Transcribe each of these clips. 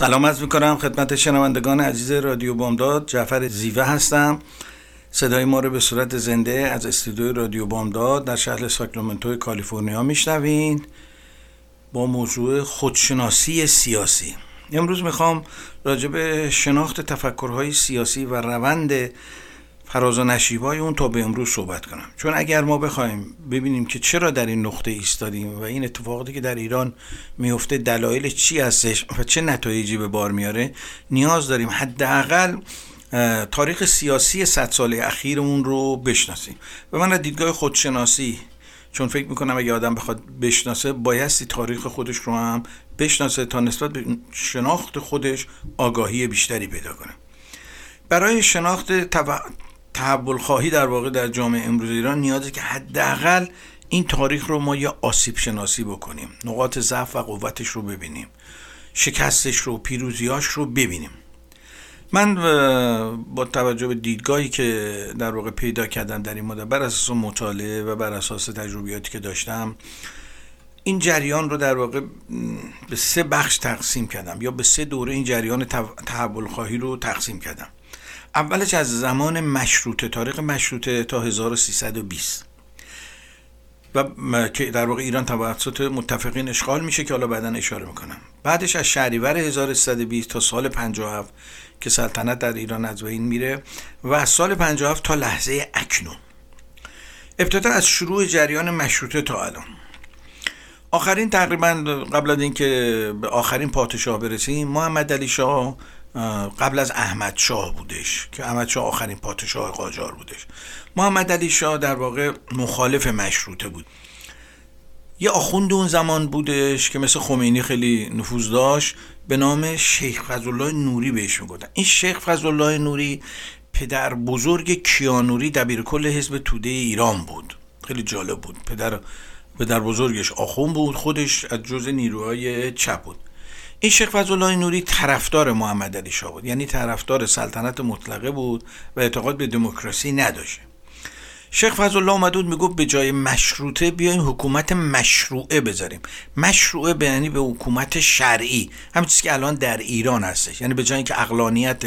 سلام از می‌کنم خدمت شنوندگان عزیز رادیو بامداد. جعفر زیوه هستم. صدای ما رو به صورت زنده از استودیوی رادیو بامداد در شهر ساکرامنتو کالیفرنیا میشنوین با موضوع خودشناسی سیاسی. امروز می‌خوام راجع به شناخت تفکرهای سیاسی و روند فراز و نشیبای اون تا به امروز صحبت کنم. چون اگر ما بخوایم ببینیم که چرا در این نقطه ایستادیم و این اتفاقاتی که در ایران میفته دلایل چی هستش و چه نتایجی به بار میاره نیاز داریم حداقل تاریخ سیاسی صد سال اخیرمون رو بشناسیم. و من از دیدگاه خودشناسی چون فکر می‌کنم اگه آدم بخواد بشناسه بایستی تاریخ خودش رو هم بشناسه تا نسبت به شناخت خودش آگاهی بیشتری پیدا کنه. برای شناخت تحول خواهی در واقع در جامعه امروز ایران نیازه که حداقل این تاریخ رو ما یه آسیب شناسی بکنیم. نقاط ضعف و قوتش رو ببینیم. شکستش رو پیروزیاش رو ببینیم. من با توجه به دیدگاهی که در واقع پیدا کردم در این مدت بر اساس مطالعه و بر اساس تجربیاتی که داشتم این جریان رو در واقع به سه بخش تقسیم کردم یا به سه دوره این جریان تحول خواهی رو تقسیم کردم. اولش از زمان مشروطه تاریخ مشروطه تا 1320 و که در واقع ایران توسط متفقین اشغال میشه که حالا بعدا اشاره می‌کنم. بعدش از شهریور 1320 تا سال 57 که سلطنت در ایران از بین میره و از سال 57 تا لحظه اکنون. ابتدا از شروع جریان مشروطه تا الان. آخرین تقریبا قبل از اینکه به آخرین پادشاه برسیم محمد علی شاه قبل از احمد شاه بودش که احمد شاه آخرین پادشاه قاجار بودش. محمد علی شاه در واقع مخالف مشروطه بود. یه آخوند اون زمان بودش که مثل خمینی خیلی نفوذ داشت به نام شیخ فضلالله نوری بهش می‌گفتن. این شیخ فضلالله نوری پدر بزرگ کیانوری دبیر کل حزب توده ایران بود. خیلی جالب بود. پدر پدر بزرگش آخون بود خودش از جز نیروهای چپ بود. این شیخ فضلالله نوری طرفدار محمد علی شاه بود. یعنی طرفدار سلطنت مطلقه بود و اعتقاد به دموکراسی نداشت. شیخ فضلالله اومد بود می‌گفت به جای مشروطه بیایم حکومت مشروعه بذاریم. مشروعه به یعنی به حکومت شرعی. همین چیزی که الان در ایران هستش. یعنی به جای اینکه اقلانیت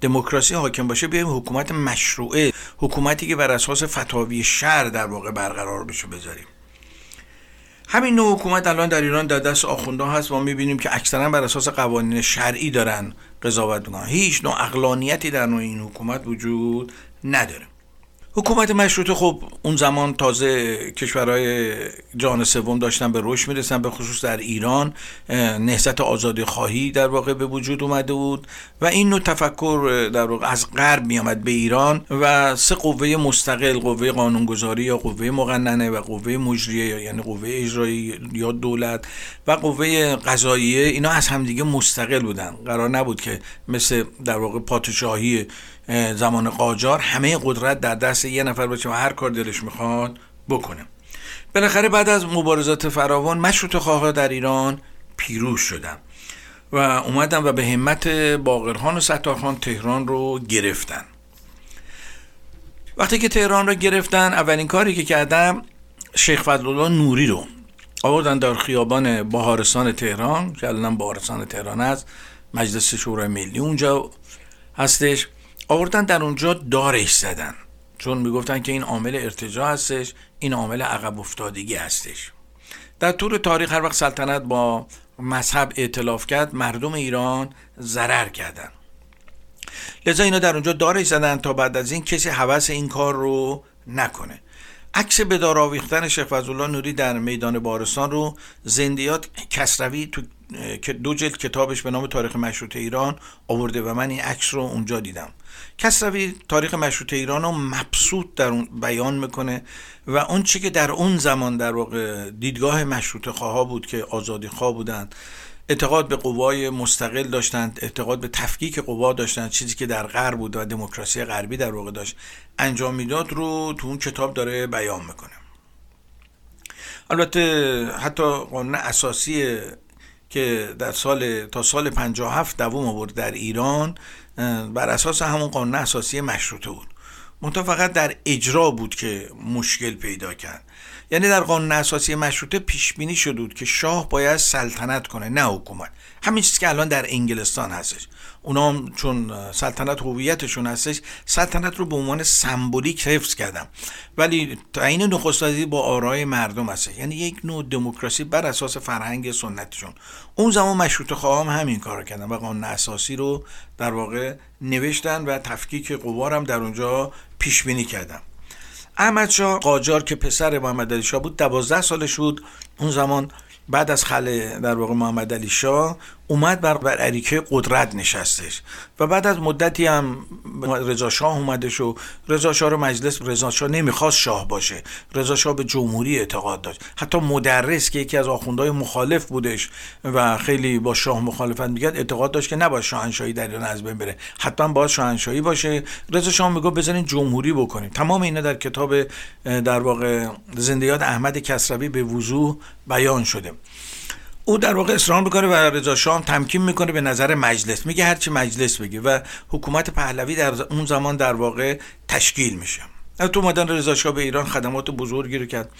دموکراسی حاکم باشه بیایم حکومت مشروعه حکومتی که بر اساس فتاوی شر در واقع برقرار بشه بذاریم. همین نوع حکومت الان در ایران در دست آخونده هست. و می‌بینیم که اکثرا بر اساس قوانین شرعی دارن قضاوت می‌کنن. هیچ نوع اقلانیتی در نوع این حکومت وجود نداره. حکومت مشروطه خب اون زمان تازه کشورهای جهان سوم داشتن به رشد می‌رسن به خصوص در ایران نهضت آزادی خواهی در واقع به وجود اومده بود و این نوع تفکر در واقع از غرب میامد به ایران و سه قوه مستقل قوه قانونگذاری یا قوه مقننه و قوه مجریه یعنی قوه اجرایی یا دولت و قوه قضاییه اینا از همدیگه مستقل بودن. قرار نبود که مثل در واقع پادشاهی زمان قاجار همه قدرت در دست یه نفر باشه و هر کار دلش می‌خواد بکنه. بالاخره بعد از مبارزات فراوان مشروط خواه در ایران پیروز شدن و اومدن و به همت باقرخان و ستارخان تهران رو گرفتن. وقتی که تهران رو گرفتن اولین کاری که کردم شیخ فضلالله نوری رو آوردن در خیابان بهارستان تهران که الان بهارستان تهران است. مجلس شورای ملی اونجا هستش. آوردن در اونجا دارش زدن. چون می‌گفتن که این عامل ارتجاع هستش این عامل عقب افتادگی هستش. در طول تاریخ هر وقت سلطنت با مذهب اعتلاف کرد مردم ایران ضرر کردن. لذا اینا در اونجا دارش زدن تا بعد از این کسی حوث این کار رو نکنه. عکس به دار آویختن شیخ فضلالله نوری در میدان بارستان رو زندیات کسروی تو دو جلد کتابش به نام تاریخ مشروط ایران آورده و من این عکس رو اونجا دیدم. کسروی تاریخ مشروط ایران رو مبسوط در اون بیان می‌کنه و اون چی که در اون زمان در واقع دیدگاه مشروط خواه بود که آزادی خواه بودند اعتقاد به قوای مستقل داشتند اعتقاد به تفکیک قوا داشتند چیزی که در غرب بود و دموکراسی غربی در واقع داشت انجام می‌داد رو تو اون کتاب داره بیان می‌کنه. البته حتی قانون اساسی که در سال تا سال 57 دوام آورد در ایران بر اساس همون قانون اساسی مشروطه بود. منتها فقط در اجرا بود که مشکل پیدا کرد. یعنی در قانون اساسی مشروطه پیش بینی شده بود که شاه باید سلطنت کنه نه حکومت. همین چیزی که الان در انگلستان هستش. اونا چون سلطنت هویتشون هستش سلطنت رو به عنوان سمبولیک حفظ کردم ولی تعیین نخست با آرای مردم هست یعنی یک نوع دموکراسی بر اساس فرهنگ سنتشون. اون زمان مشروط خواهم همین کار کردن و قانون اساسی رو در واقع نوشتن و تفکیک قوارم در اونجا پیش بینی کردم احمد شاه قاجار که پسر محمد علی شاه بود دوازده سالش بود. اون زمان بعد از خل در واقع محمد علی شاه اومد بر, بر عریکه قدرت نشستش و بعد از مدتی هم رضا شاه اومدش و رضا شاه رو مجلس رضا شاه نمی‌خواست شاه باشه. رضا شاه به جمهوری اعتقاد داشت. حتی مدرس که یکی از آخوندهای مخالف بودش و خیلی با شاه مخالفت می‌کرد اعتقاد داشت که نباید شاهنشاهی در ایران از بین بره. حتما باید شاهنشاهی باشه. رضا شاه میگه بزنین جمهوری بکنیم. تمام اینا در کتاب در واقع زندیات احمد کسروی به وضوح بیان شده. او در واقع اصرار می‌کنه و رضا شاه تمکین می‌کنه به نظر مجلس. میگه هرچی مجلس بگه و حکومت پهلوی در اون زمان در واقع تشکیل میشه. تو اومدن رضا شاه به ایران خدمات بزرگی رو کرد.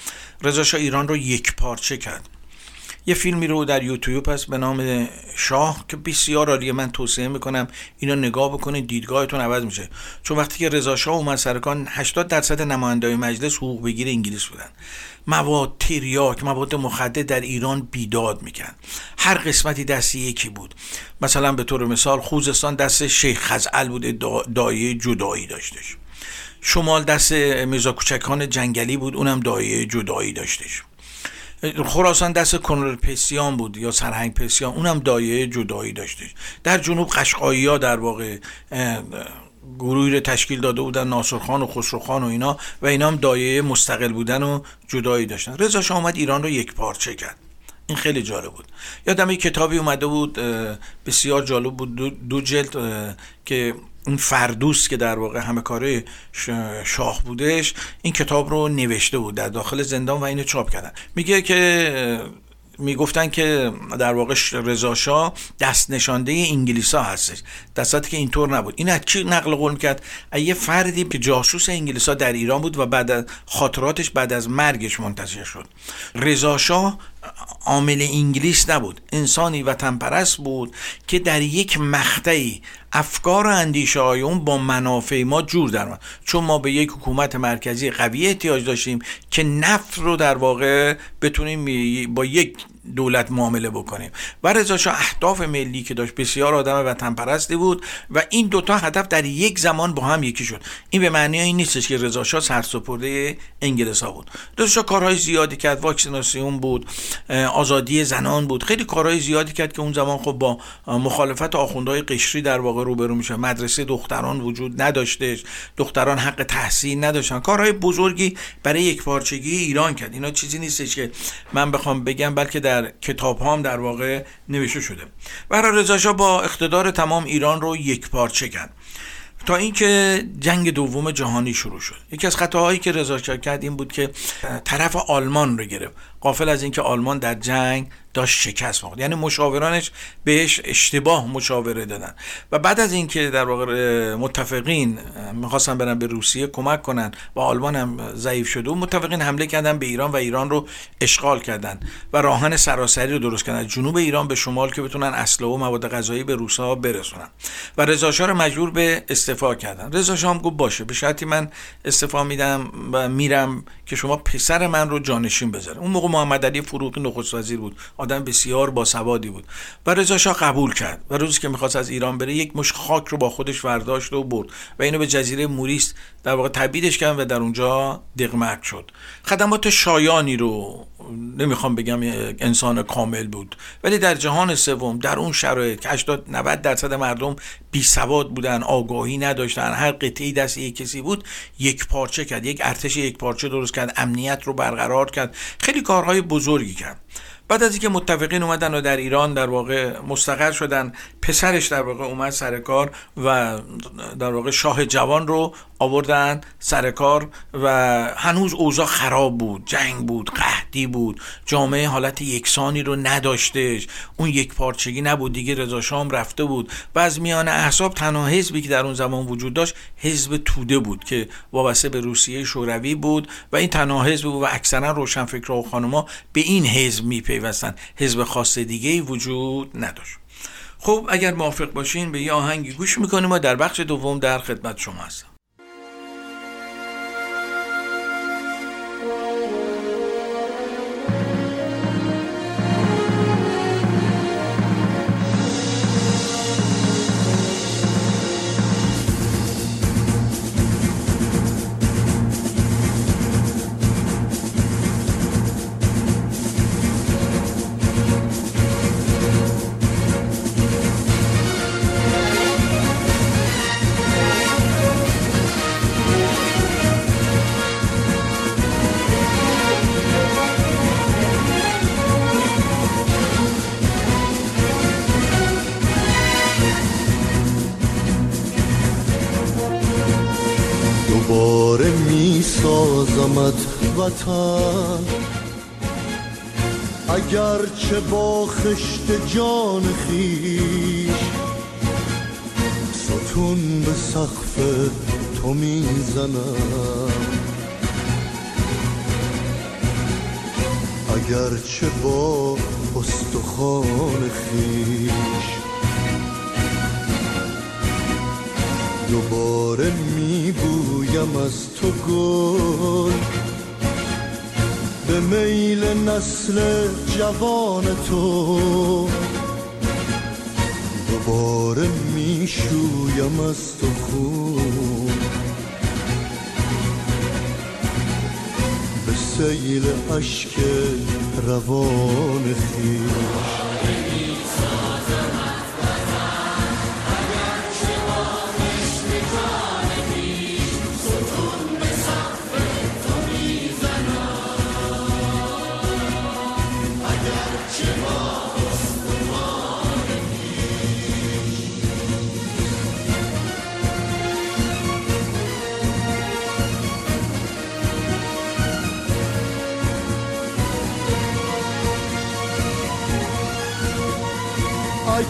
رضا شاه ایران رو یک پارچه کرد. یه فیلمی رو در یوتیوب هست به نام شاه که بسیار عالیه. من توصیه می‌کنم اینو نگاه بکنید دیدگاهتون عوض میشه. چون وقتی که رضا شاه اومد سرکان 80 درصد نمایندای مجلس حقوق بگیر انگلیس بودن. مواد تریاک مواد مخدر در ایران بیداد می‌کرد. هر قسمتی دست یکی بود. مثلا به طور مثال خوزستان دست شیخ خزعل بود دایه جدایی داشتش. شمال دست میرزا کوچکان جنگلی بود اونم دایه جدایی داشتش. خراسان دست کنر پسیان بود یا سرهنگ پسیان اونم دایه جدایی داشتش. در جنوب قشقایی ها در واقع گروهی رو تشکیل داده بودن ناصرخان و خسروخان و اینا و اینا هم دایه مستقل بودن و جدایی داشتن. رضا شاه اومد ایران رو یک پارچه کرد. این خیلی جالب بود. یادم یک کتابی اومده بود بسیار جالب بود دو, جلد که این فردوس که در واقع همه کاره شاه بودش این کتاب رو نوشته بود در داخل زندان و اینو چاپ کردن. میگه که می‌گفتن که در واقع رضا دست نشانده انگلیسا هستش. دستاتی که اینطور نبود. این از کی نقل قول می‌کرد یه فردی که جاسوس انگلیسا در ایران بود و بعد از خاطراتش بعد از مرگش منتشر شد. رضا عامل انگلیس نبود. انسانی وطن پرست بود که در یک مقطعی افکار و اندیشه های اون با منافع ما جور در چون ما به یک حکومت مرکزی قوی احتیاج داشتیم که نفت رو در واقع بتونیم با یک دولت معامله بکنیم. و رضا شاه اهداف ملی که داشت بسیار آدم وطن پرستی بود و این دوتا هدف در یک زمان با هم یکی شد. این به معنی این نیستش که رضا شاه سرسپرده انگلیس ها بود. رضا شاه کارهای زیادی کرد واکسیناسیون بود آزادی زنان بود. خیلی کارهای زیادی کرد که اون زمان خب با مخالفت آخوندهای قشری در واقع روبرو میشه مدرسه دختران وجود نداشتش دختران حق تحصیل نداشتن. کارهای بزرگی برای یک پارچگی ایران کرد. اینا چیزی نیستش که من بخوام بگم بلکه در کتاب هم در واقع نوشته شده. برای رضا با اقتدار تمام ایران رو یک پارچه کرد. تا اینکه جنگ دوم جهانی شروع شد. یکی از خطاهایی که رضا کرد این بود که طرف آلمان رو گرفت. قافل از اینکه آلمان در جنگ داشت شکست می‌خورد. یعنی مشاورانش بهش اشتباه مشاوره دادن. و بعد از اینکه در واقع متفقین می‌خواستن برن به روسیه کمک کنن و آلمان هم ضعیف شده و متفقین حمله کردن به ایران و ایران رو اشغال کردن و راهن سراسری رو درست کردن. جنوب ایران به شمال که بتونن اسلحه و مواد غذایی به روسا برسونن. و رضا شاه رو مجبور به استعفا کردن. رضا شاه گفت باشه به شرطی من استعفا میدم و میرم که شما پسر من رو جانشین بذاره اون موقع محمد علی فروغی نخست وزیر بود. آدم بسیار باسوادی بود. و رضا شاه قبول کرد. و روزی که می‌خواست از ایران بره یک مش خاک رو با خودش برداشت و برد. و اینو به جزیره موریس در واقع تبیدش کرد و در اونجا دقمک شد. خدمات شایانی رو نمی‌خوام بگم انسان کامل بود. ولی در جهان سوم در اون شرایط که 80 90 درصد مردم بی سواد بودن آگاهی نداشتن هر قطعی دست یک کسی بود یک پارچه کرد. یک ارتش یک پارچه درست کرد. امنیت رو برقرار کرد. خیلی کارهای بزرگی کرد. بعد از اینکه متفقین اومدن و در ایران در واقع مستقر شدن پسرش در واقع اومد سر کار و در واقع شاه جوان رو آوردن سر کار و هنوز اوضاع خراب بود جنگ بود قهدی بود. جامعه حالت یکسانی رو نداشتش. اون یک پارچگی نبود دیگه رضا شام رفته بود. و از میان احزاب تنها حزبی که در اون زمان وجود داشت حزب توده بود که وابسته به روسیه شوروی بود. و این تنها حزب بود و اکثرا روشنفکرها و خانما به این حزب میپیوستن حزب خاص دیگه ای وجود نداشت. خب اگر موافق باشین به یه آهنگی گوش می‌کنیم و در بخش دوم در خدمت شما هستم. وطن. اگر چه با خشت جان خیش ستون به سقف تو می‌زنم. اگر چه با استخوان خیش دوباره میبویم از تو گل. به میل نسل جوان تو. دوباره می‌شویم از تو خون. به سیل عشق روان خیش.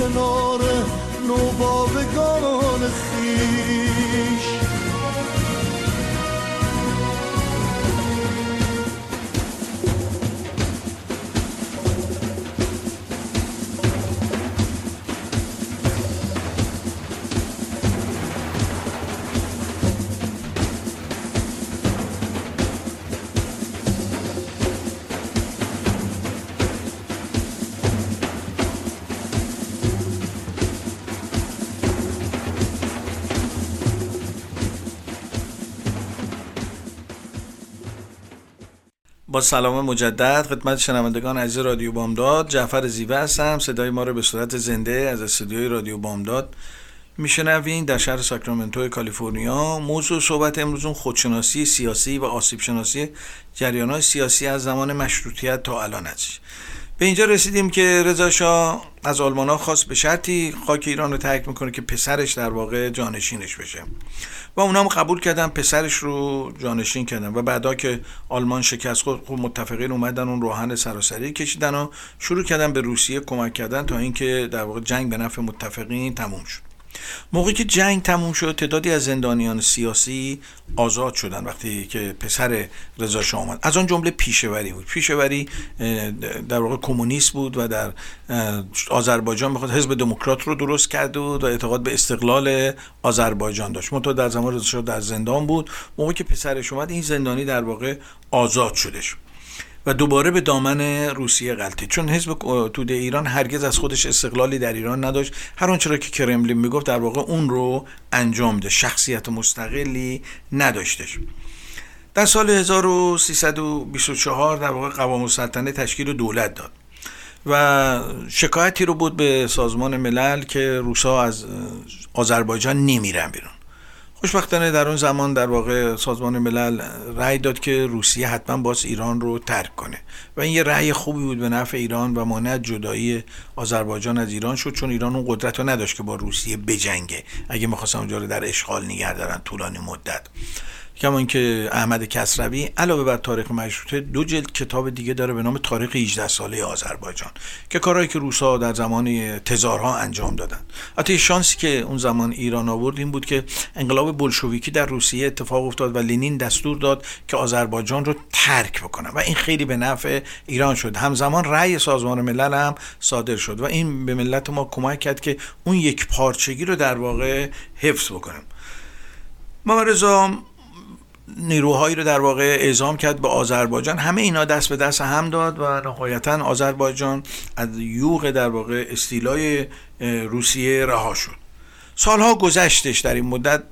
کنار نوباوگان خیش سلام مجدد خدمت شنوندگان عزیز رادیو بامداد. جعفر زیوه هستم. صدای ما رو به صورت زنده از استودیوی رادیو بامداد میشنوین در شهر ساکرامنتو کالیفرنیا. موضوع صحبت امروزون خودشناسی سیاسی و آسیب شناسی جریان های سیاسی از زمان مشروطیت تا الان است. به اینجا رسیدیم که رضا شاه از آلمان ها خواست به شرطی خاک ایران رو ترک می‌کنه که پسرش در واقع جانشینش بشه. و اونا هم قبول کردن پسرش رو جانشین کردن و بعدا که آلمان شکست خود خب متفقین اومدن اون روحن سراسری کشیدن و شروع کردن به روسیه کمک کردن تا اینکه در واقع جنگ به نفع متفقین تموم شد. موقعی که جنگ تموم شد تعدادی از زندانیان سیاسی آزاد شدن وقتی که پسر رضا شاه آمد. از آن جمله پیشوری بود. پیشوری در واقع کمونیست بود و در آذربایجان بخواد حزب دموکرات رو درست کرده بود و اعتقاد به استقلال آذربایجان داشت. منتها در زمان رضا شاه در زندان بود. موقعی که پسرش اومد این زندانی در واقع آزاد شدش و دوباره به دامن روسیه غلطید چون حزب توده ایران هرگز از خودش استقلالی در ایران نداشت. هر آنچه را که کرملین می‌گفت در واقع اون رو انجام ده شخصیت مستقلی نداشتش. در سال 1324 در واقع قوام السلطنه تشکیل دولت داد و شکایتی رو بود به سازمان ملل که روسا از آذربایجان نمیرن بیرون. خوشبختانه در اون زمان در واقع سازمان ملل رأی داد که روسیه حتما باز ایران رو ترک کنه. و این یه رأی خوبی بود به نفع ایران و مانع جدایی آذربایجان از ایران شد چون ایران اون قدرت رو نداشت که با روسیه بجنگه. اگه می‌خواستن اونجا رو در اشغال نگه دارن طولانی مدت. کما که احمد کسروی علاوه بر تاریخ مشروطه دو جلد کتاب دیگه داره به نام تاریخ 18 ساله آذربایجان که کارهایی که روسا در زمان تزارها انجام دادن. حتی شانسی که اون زمان ایران آورد این بود که انقلاب بلشویکی در روسیه اتفاق افتاد و لنین دستور داد که آذربایجان رو ترک بکنن و این خیلی به نفع ایران شد. همزمان رأی سازمان ملل هم صادر شد و این به ملت ما کمک کرد که اون یک پارچگی رو در واقع حفظ بکنیم ما رضا نیروهایی رو در واقع اعزام کرد به آذربایجان. همه اینا دست به دست هم داد و نهایتا آذربایجان از یوغ در واقع استیلای روسیه رها شد. سالها گذشتش در این مدت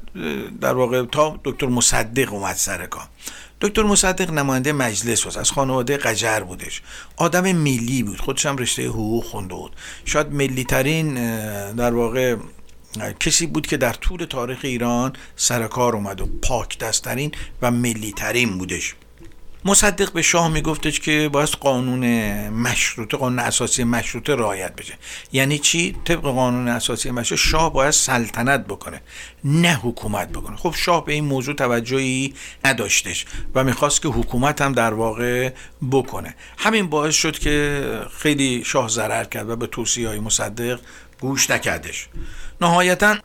در واقع تا دکتر مصدق اومد سر کار. دکتر مصدق نماینده مجلس بود از خانواده قجر بودش. آدم ملی بود خودش هم رشته حقوق خونده بود. شاید ملی ترین در واقع کسی بود که در طول تاریخ ایران سرکار اومد و پاک دستترین و ملی ترین بودش. مصدق به شاه میگفتش که باید قانون مشروطه قانون اساسی مشروطه رعایت بشه. یعنی چی؟ طبق قانون اساسی مشروطه شاه باید سلطنت بکنه نه حکومت بکنه. خب شاه به این موضوع توجهی نداشتش و می‌خواست که حکومت هم در واقع بکنه. همین باعث شد که خیلی شاه ضرر کرد و به توصیه های مصدق گوش نکردش. نهایتا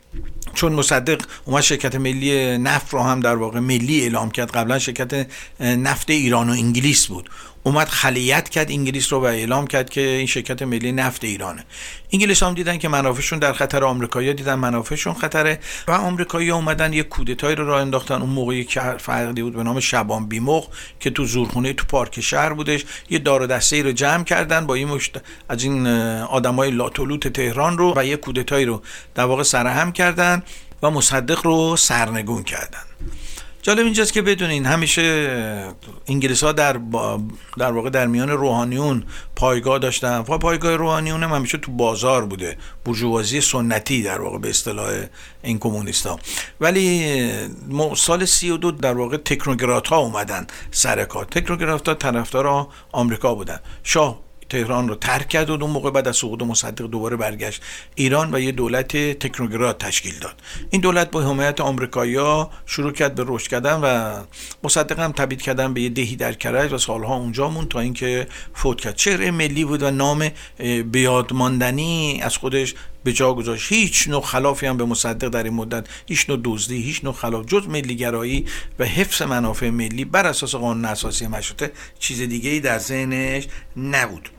چون مصدق اومد شرکت ملی نفت رو هم در واقع ملی اعلام کرد قبلا شرکت نفت ایران و انگلیس بود. اومد خلیت کرد انگلیس رو و اعلام کرد که این شرکت ملی نفت ایرانه. انگلیس هم دیدن که منافعشون در خطر آمریکایی‌ها دیدن منافعشون خطره و آمریکایی اومدن یه کودتایی رو راه انداختن. اون موقعی که فردی بود به نام شبان بیمخ که تو زورخونه تو پارک شهر بودش. یه دار دسته ای رو جمع کردن با این مشت... از این آدمای لاتولوت تهران رو و یه کودتایی رو در واقع سرهم کردن و مصدق رو سرنگون کردن. جالب اینجاست که بدونین همیشه انگلیس ها در, در واقع در میان روحانیون پایگاه داشتن و پایگاه روحانیون هم همیشه تو بازار بوده. برجوازی سنتی در واقع به اصطلاح این کمونیست ها ولی سال سی و دو در واقع تکنوگرات ها اومدن سر کار. تکنوگرات ها طرفدار آمریکا بودن. شاه تهران رو ترک کرد و اون موقع بعد از سقوط مصدق دوباره برگشت ایران و یه دولت تکنوگرات تشکیل داد. این دولت با حمایت آمریکایی‌ها شروع کرد به رشد کردن و مصدق هم تبعید کردن به یه دهی در کرج و سالها اونجا مون تا اینکه فوت کرد. چهره ملی بود و نام بیادماندنی از خودش به جا گذاشت. هیچ نوع خلافی هم به مصدق در این مدت هیچ نوع دزدی هیچ نوع خلاف جز ملیگرایی و حفظ منافع ملی بر اساس قانون اساسی مشروطه چیز دیگه ای در ذهنش نبود.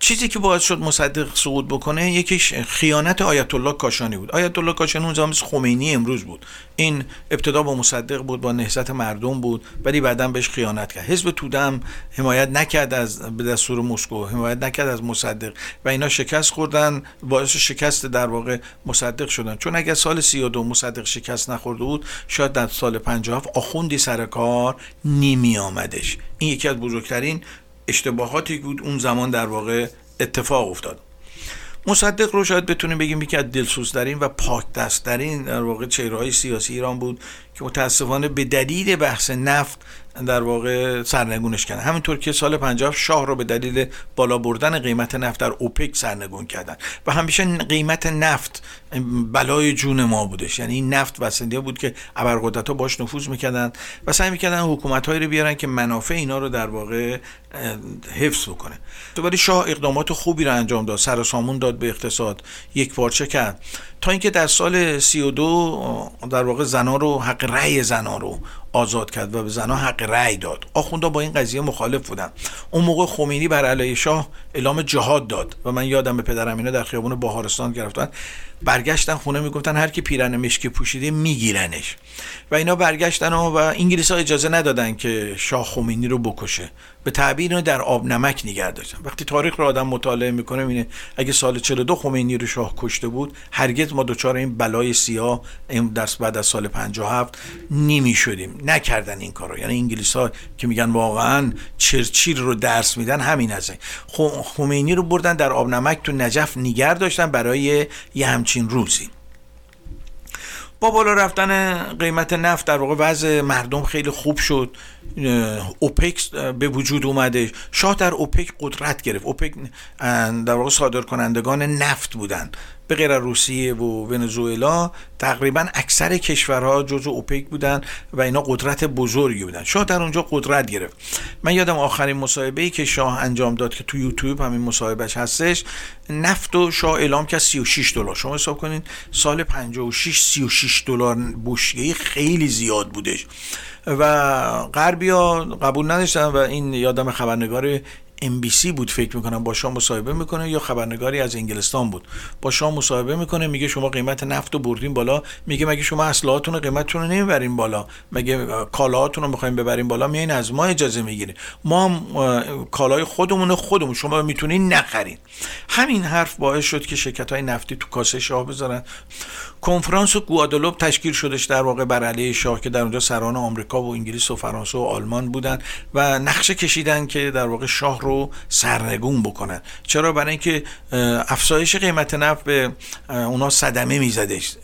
چیزی که باعث شد مصدق سقوط بکنه یکیش خیانت آیت الله کاشانی بود. آیت الله کاشانی اون زمان خمینی امروز بود. این ابتدا با مصدق بود با نهضت مردم بود ولی بعدا بهش خیانت کرد. حزب تودم حمایت نکرد از به دستور مسکو حمایت نکرد از مصدق و اینا شکست خوردن باعث شکست در واقع مصدق شدن. چون اگر سال 32 مصدق شکست نخورده بود شاید در سال 57 آخوندی سر کار نمی آمدش این یکی از بزرگترین اشتباهاتی بود اون زمان در واقع اتفاق افتاد. مصدق رو شاید بتونیم بگیم یکی از دلسوزترین و پاک دستترین در واقع چهرهای سیاسی ایران بود که متاسفانه به دلیل بحث نفت در واقع سرنگونش کردن همینطور که سال 50 شاه رو به دلیل بالا بردن قیمت نفت در اوپک سرنگون کردن. و همیشه قیمت نفت بلای جون ما بودش. یعنی این نفت وسیله بود که ابرقدرت ها باش نفوذ می‌کردن و سعی می‌کردن حکومت هایی رو بیارن که منافع اینا رو در واقع حفظ بکنه. ولی شاه اقدامات خوبی رو انجام داد سر سامون داد به اقتصاد یک پارچه کرد؟ تا اینکه در سال 32 در واقع زنا رو حق رأی زنا رو آزاد کرد و به زنها حق رأی داد. آخوندا با این قضیه مخالف بودن. اون موقع خمینی بر علیه شاه اعلام جهاد داد و من یادم به پدرم اینا در خیابون بهارستان گرفتن. برگشتن خونه می‌گفتن هر کی پیرن مشکی پوشیده میگیرنش. و اینا برگشتن و, و انگلیس ها اجازه ندادن که شاه خمینی رو بکشه. به تعبیر در آب نمک نگه داشتن. وقتی تاریخ رو آدم مطالعه می‌کنه اینه اگه سال 42 خمینی رو شاه کشته بود هرگز ما دچار این بلای سیاه این درس بعد از سال 57 نمی شدیم نکردن این کارو. یعنی انگلیس ها که میگن واقعا چرچیل رو درس میدن همین ازه خمینی رو بردن در آب نمک تو نجف نگر داشتن برای یه همچین روزی. با بالا رفتن قیمت نفت در واقع وضع مردم خیلی خوب شد. اوپک به وجود اومده. شاه در اوپک قدرت گرفت. اوپک در واقع صادر کنندگان نفت بودند. به غیر روسیه و ونزوئلا تقریبا اکثر کشورها جزو اوپک بودن و اینا قدرت بزرگی بودن. شاه در اونجا قدرت گرفت. من یادم آخرین مصاحبه ای که شاه انجام داد که تو یوتیوب همین مصاحبهش هستش نفت و شاه اعلام کرد 36 دلار. شما حساب کنین سال 56 36 دلار بشکه خیلی زیاد بودش. و غربیا قبول نداشتن و این یادم خبرنگار MBC بود فکر می‌کنم با شما مصاحبه می‌کنه یا خبرنگاری از انگلستان بود. با شما مصاحبه می‌کنه میگه شما قیمت نفت رو بردین بالا. میگه مگه شما اسلحه‌تون رو قیمتتون رو نمی‌برین بالا. مگه کالاهاتون رو می‌خواین ببرین بالا؟ میایین از ما اجازه می‌گیرین. ما هم کالای خودمون خودمون شما می‌تونین نخرین. همین حرف باعث شد که شرکت های نفتی تو کاسه شاه بذارن. کنفرانس گوادلوپ تشکیل شدش در واقع بر علیه شاه که در اونجا سران آمریکا و انگلیس و فرانسه و آلمان بودن و نقشه کشیدن که در واقع شاه رو سرنگون بکنن. چرا؟ برای اینکه افزایش قیمت نفت به اونا صدمه میزدش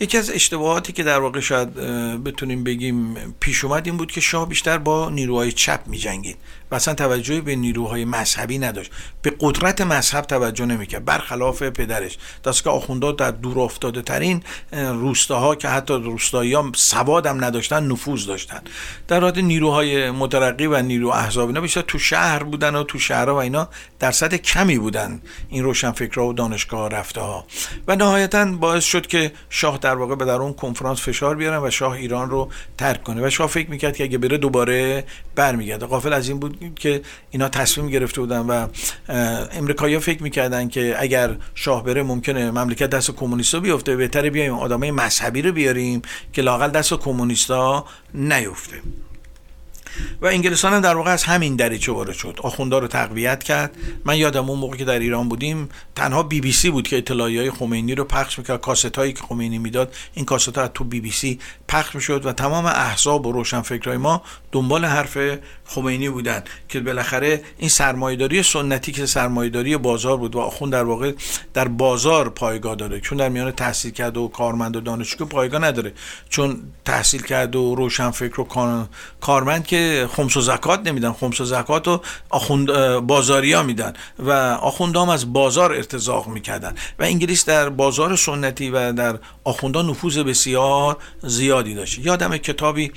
یکی از اشتباهاتی که در واقع شاید بتونیم بگیم پیش اومد این بود که شاه بیشتر با نیروهای چپ می جنگید اصلا توجهی به نیروهای مذهبی نداشت. به قدرت مذهب توجه نمی‌کرد. برخلاف پدرش. دست که آخوندا در دور افتاده ترین روستاها که حتی روستایی ها سواد هم نداشتن نفوذ داشتن. در حالت نیروهای مترقی و نیرو احزاب اینا بیشتر تو شهر بودن و تو شهرها و اینا درصد کمی بودن این روشن فکرها و دانشگاه رفته ها و نهایتا باعث شد که شاه در واقع به در اون کنفرانس فشار بیارن و شاه ایران رو ترک کنه. و شاه فکر می‌کرد که اگه بره دوباره برمیگرده. قافل از این بود که اینا تصمیم گرفته بودن و امریکایی‌ها فکر می‌کردن که اگر شاه بره ممکنه مملکت دست کمونیستا بیفته. بهتره بیایم آدمای مذهبی رو بیاریم که لاقل دست کمونیستا نیفته. و انگلستان هم در واقع از همین دریچه وارد شد. آخوندا رو تقویت کرد. من یادم اون موقع که در ایران بودیم تنها بی بی سی بود که اطلاعی های خمینی رو پخش می‌کرد. کاست هایی که خمینی می‌داد این کاست ها تو بی بی سی پخش می‌شد و تمام احزاب و روشن فکرهای ما دنبال حرف خمینی بودن که بالاخره این سرمایهداری سنتی که سرمایهداری بازار بود و آخوند در واقع در بازار پایگاه داره. چون در میان تحصیل کرده و کارمند و دانشجو پایگاه نداره. چون تحصیل کرده و روشن فکر و کارمند که خمس و زکات نمیدن. خمس و زکات و آخوند ها میدن و آخوندام از بازار ارتزاق می‌کردن. و انگلیس در بازار سنتی و در آخوندا نفوذ بسیار زیادی داشت. یادم کتابی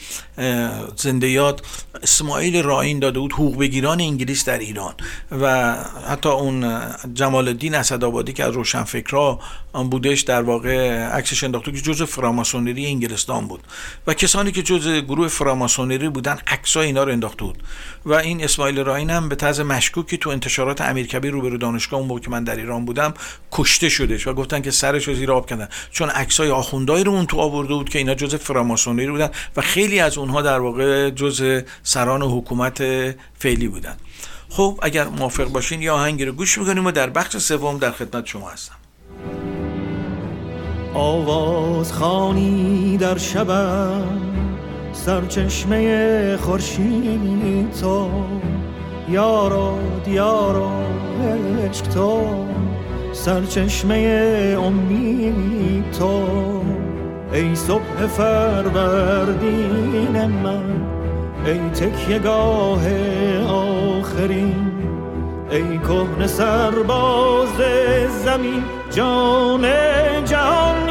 زنده یاد اسماعیل راین داده بود حقوق بگیران انگلیس در ایران. و حتی اون جمال الدین اسدآبادی که از روشنفکرها بودش در واقع عکسش انداخته که جزء فراماسونری انگلستان بود. و کسانی که جزء گروه فراماسونری بودن عکسای اینا رو انداخته بود. و این اسماعیل راین هم به طرز مشکوکی تو انتشارات امیرکبیر روبرو دانشگاه اون موقع که من در ایران بودم کشته شدش و گفتن که سرش رو زیر آب کردن. چون عکسای آخوندایی رو اون تو آورده بود که اینا جزء فراماسونری بودن و خیلی از اونها در واقع جزء سران حکومت فعلی بودن. خب اگر موافق باشین یا آهنگی رو گوش می‌کنیم و در بخش سوم در خدمت شما هستم. آواز خانی در شبم سرچشمه خورشید تو. یارو دیارو عشق تو. سرچشمه امید تو. ای صبح فروردین من ای تکیگاه آخرین. ای کهن سرباز زمین جان جهان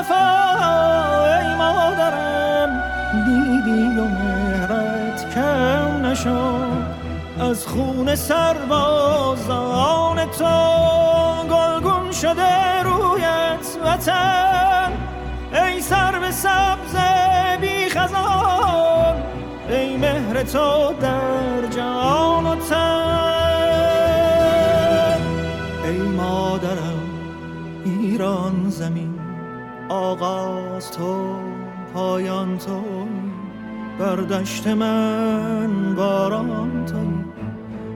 جفا ای مادرم. دیدی و مهرت کم نشد. از خون سربازان تو گلگون شده رویت وطن. ای سر به سبز بی خزان ای مهر تو در جان و آغاز تو پایان تو بر دشت من باران توی.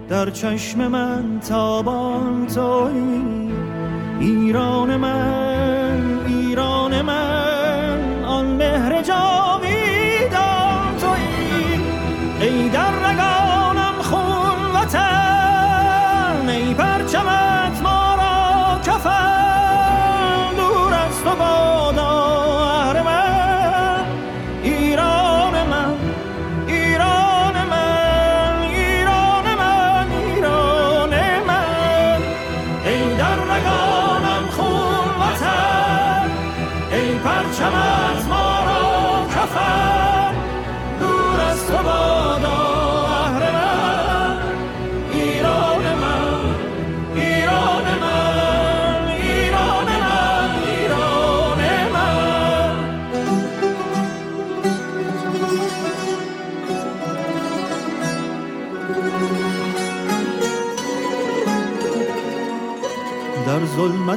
در چشم من تابان توی. ایران من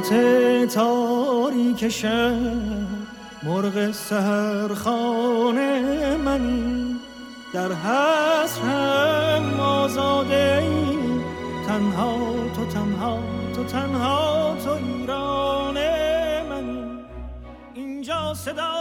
ظلمت تاریک شب مرغ سهر خانه منی. در حسرم آزاده ای تنها تو تنها تو تنها تو ایران منی. اینجا صدای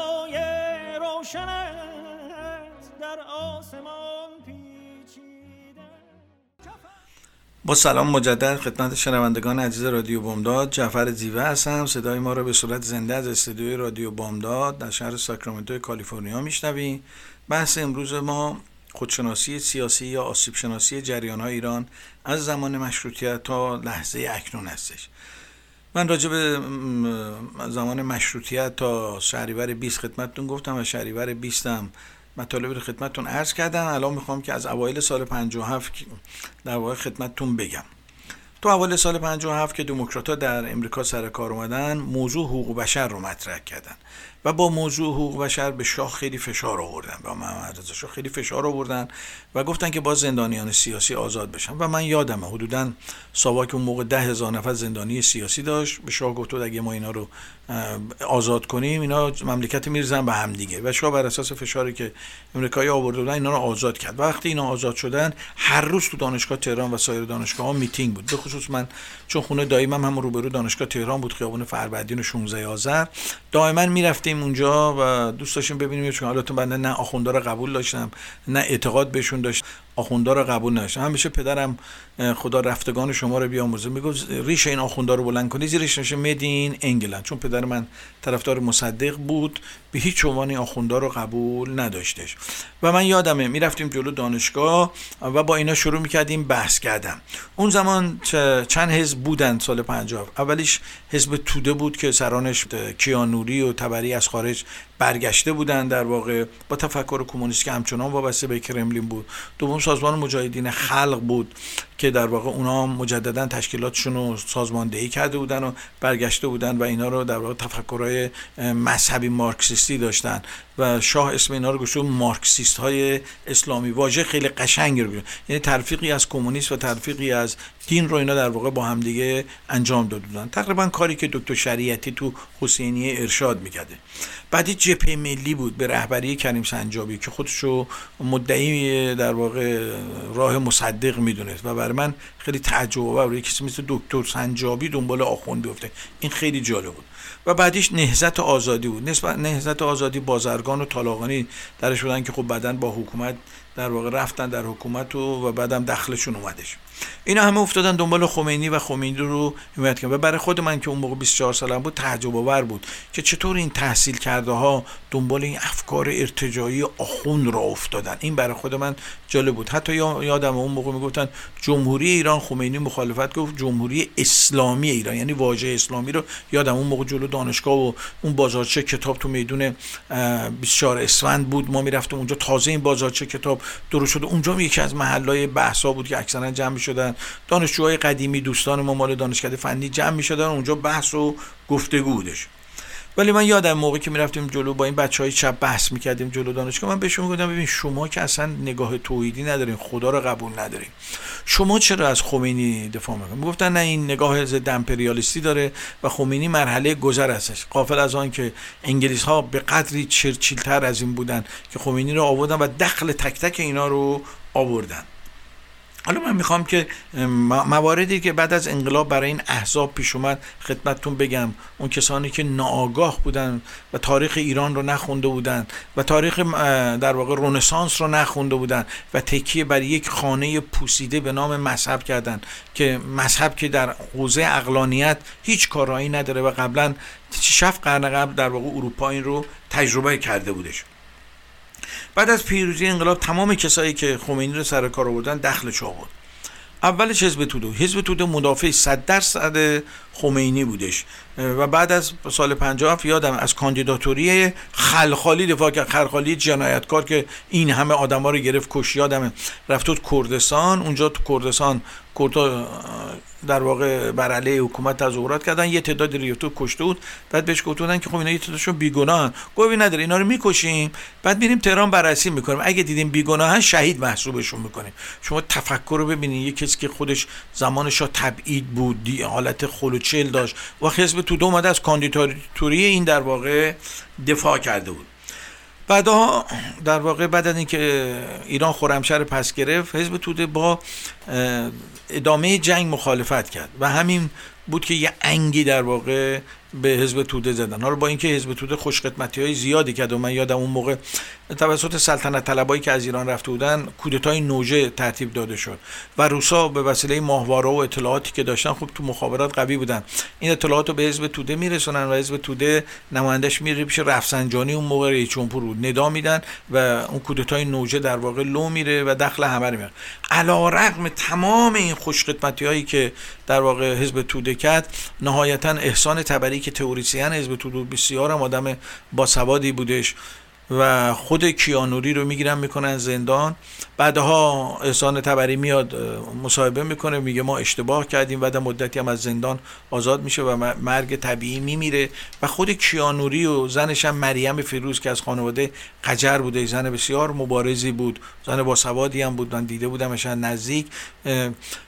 با سلام مجدد خدمت شنوندگان عزیز رادیو بامداد. جعفر زیوه هستم. صدای ما را به صورت زنده از استودیوی رادیو بامداد در شهر ساکرامنتو کالیفرنیا میشنویم. بحث امروز ما خودشناسی سیاسی یا آسیب شناسی جریان های ایران از زمان مشروطیت تا لحظه اکنون هستش. من راجع به زمان مشروطیت تا شهریور 20 خدمتتون گفتم و شهریور 20 هم مطالب رو خدمتتون عرض کردم الان می‌خوام که از اوایل سال 57 در واقع خدمتتون بگم. تو اوایل سال 57 که دموکرات‌ها در امریکا سر کار اومدن موضوع حقوق بشر رو مطرح کردن. و با موضوع حقوق بشر به شاه خیلی فشار آوردن و محمد رضا شاه خیلی فشار آوردن و گفتن که با زندانیان سیاسی آزاد بشن. و من یادمه حدودا ساواک اون موقع ده هزار نفر زندانی سیاسی داشت. به شاه گفت اگه ما اینا رو آزاد کنیم اینا مملکت میرزن به هم دیگه. و شاه بر اساس فشاری که امریکایی آورده بودن اینا رو آزاد کرد. وقتی اینا آزاد شدن هر روز تو دانشگاه تهران و سایر دانشگاه ها میتینگ بود. به خصوص من چون خونه دایمم هم روبرو دانشگاه تهران بود خیابون فروردین و 16 آذر. دائما می‌رفتیم اونجا و دوست داشتیم ببینیم چون حالتون بنده نه آخوندا رو قبول داشتم نه اعتقاد بهشون داشت آخوندا رو قبول نداشتن همیشه پدرم خدا رفتگان شما رو بیامرزه. می‌گفت ریش این آخوندا رو بلند کنی زیرش نشه مدین انگلند چون پدر من طرفدار مصدق بود به هیچ عنوان این آخوندا رو قبول نداشتش. و من یادمه می‌رفتیم جلو دانشگاه و با اینا شروع می‌کردیم بحث کردم اون زمان چند حزب بودن سال 50 اولیش حزب توده بود که سرانش کیانوری و تبری از خارج برگشته بودن در واقع با تفکر کمونیست که همچنان وابسته به کرملین بود. دوم سازمان مجاهدین خلق بود که در واقع اونا مجددا تشکیلاتشون رو سازماندهی کرده بودن و برگشته بودن و اینا رو در واقع تفکرهای مذهبی مارکسیستی داشتن و شاه اسم اینا رو گذاشت مارکسیست های اسلامی واژه خیلی قشنگی رو یعنی تلفیقی از کمونیست و تلفیقی از دین رو اینا در واقع با همدیگه انجام داده تقریبا کاری که دکتر شریعتی تو حسینی ارشاد می‌کرده. بعدی جبهه ملی بود به رهبری کریم سنجابی که خودشو مدعی در واقع راه مصدق می‌دونست و برای من خیلی تعجب و کسی مثل دکتر سنجابی دنبال آخوند بیفته. این خیلی جالب بود. و بعدیش نهزت آزادی بود. نسبت نهزت آزادی بازرگان و طالاقانی درش بودن که خب بعدا با حکومت در واقع رفتن در حکومت و, و بعدم دخلشون اومدش. اینا همه افتادن دنبال خمینی و خمینی رو حمایت کردن. و برای خود من که اون موقع 24 سالم بود تعجب آور بود که چطور این تحصیل کرده ها دنبال این افکار ارتجایی آخون را افتادن. این برای خود من جالب بود. حتی یادم اون موقع می‌گفتن جمهوری ایران خمینی مخالفت گفت جمهوری اسلامی ایران یعنی واژه اسلامی رو یادم اون موقع جلو دانشگاه و اون بازارچه کتاب تو میدون 24 اسفند بود. ما می‌رفتیم اونجا. تازه این بازارچه کتاب درست شده. اونجا یکی از محلهای بحثا بود که اکثرا جمع شدن دانشجوهای قدیمی دوستان ما مال دانشکده فنی جمع می شدن اونجا بحث و گفتگو بودش. ولی من یادم موقعی که می‌رفتیم جلو با این بچه های شب بحث می‌کردیم جلو دانشگاه من بهشون گفتم ببین شما که اصلا نگاه توحیدی ندارین خدا رو قبول ندارین شما چرا از خمینی دفاع می‌کنید گفتن نه این نگاه ضد امپریالیستی داره و خمینی مرحله گذر هستش قافل از آن که انگلیس ها به قدری چرچیلتر از این بودن که خمینی رو آوردن و دخل تک تک اینا رو آوردن. حالا من می‌خوام که مواردی که بعد از انقلاب برای این احزاب پیش اومد خدمتتون بگم. اون کسانی که ناآگاه بودن و تاریخ ایران رو نخونده بودن و تاریخ در واقع رونسانس رو نخونده بودن و تکیه بر یک خانه پوسیده به نام مذهب کردن که مذهب که در حوزه اقلانیت هیچ کارایی نداره و قبلا شف قرن قبل در واقع اروپا این رو تجربه کرده بودش. بعد از پیروزی انقلاب تمام کسایی که خمینی رو سر کار آوردن دخلش آورد اولش حزب توده. حزب توده مدافع 100 درصد خمینی بودش. و بعد از سال 50 یادم از کاندیداتوری خلخالی دفاع کرد. خلخالی جنایتکار که این همه آدما رو گرفت کش یادم رفت کردستان. اونجا تو کردستان کردا در واقع بر علیه حکومت تظاهرات کردن. یه تعداد ریوتو کشته بود. بعد بهش گفتن که خب اینا یه تعدادشون بیگناهن. گفت نداره اینا رو می‌کشیم. بعد میریم تهران بررسی می‌کنیم. اگه دیدیم بیگناهن شهید محسوبشون می‌کنیم. شما تفکر رو ببینید یه کسی که خودش زمانش تبعید بود حالت خلوچل داشت و حزب تو اومده از کاندیداتوری این در واقع دفاع کرده بود. بعدها در واقع بعد از اینکه ایران خرمشهر پس گرفت حزب توده با ادامه جنگ مخالفت کرد و همین بود که یه انگی در واقع به حزب توده زدن. حالا با اینکه حزب توده خوش خدمتی های زیادی کرد و من یادم اون موقع توسط سلطنت طلبایی که از ایران رفته بودن کودتای نوژه ترتیب داده شد و روسا به وسیله ماهواره و اطلاعاتی که داشتن خب تو مخابرات قوی بودن. این اطلاعات رو به حزب توده میرسونن و حزب توده نمایندش میره پیش رفسنجانی. اون موقع رئیس جمهور ندا میدن و اون کودتای نوژه در واقع لو میره و دخل همه رو میاره علا رقم تمام این خوش هایی که در واقع حزب توده کرد. نهایتا احسان تبری که تئوریسین حزب توده بسیار هم آدم باسوادی بودش. و خود کیانوری رو می‌گیرن می‌کنن زندان. بعدها احسان تبری میاد مصاحبه می‌کنه میگه ما اشتباه کردیم بعد مدتی هم از زندان آزاد میشه و مرگ طبیعی میمیره. و خود کیانوری و زنش هم مریم فیروز که از خانواده قجر بوده زن بسیار مبارزی بود زن با سوادی هم بود من دیده بودمش نزدیک.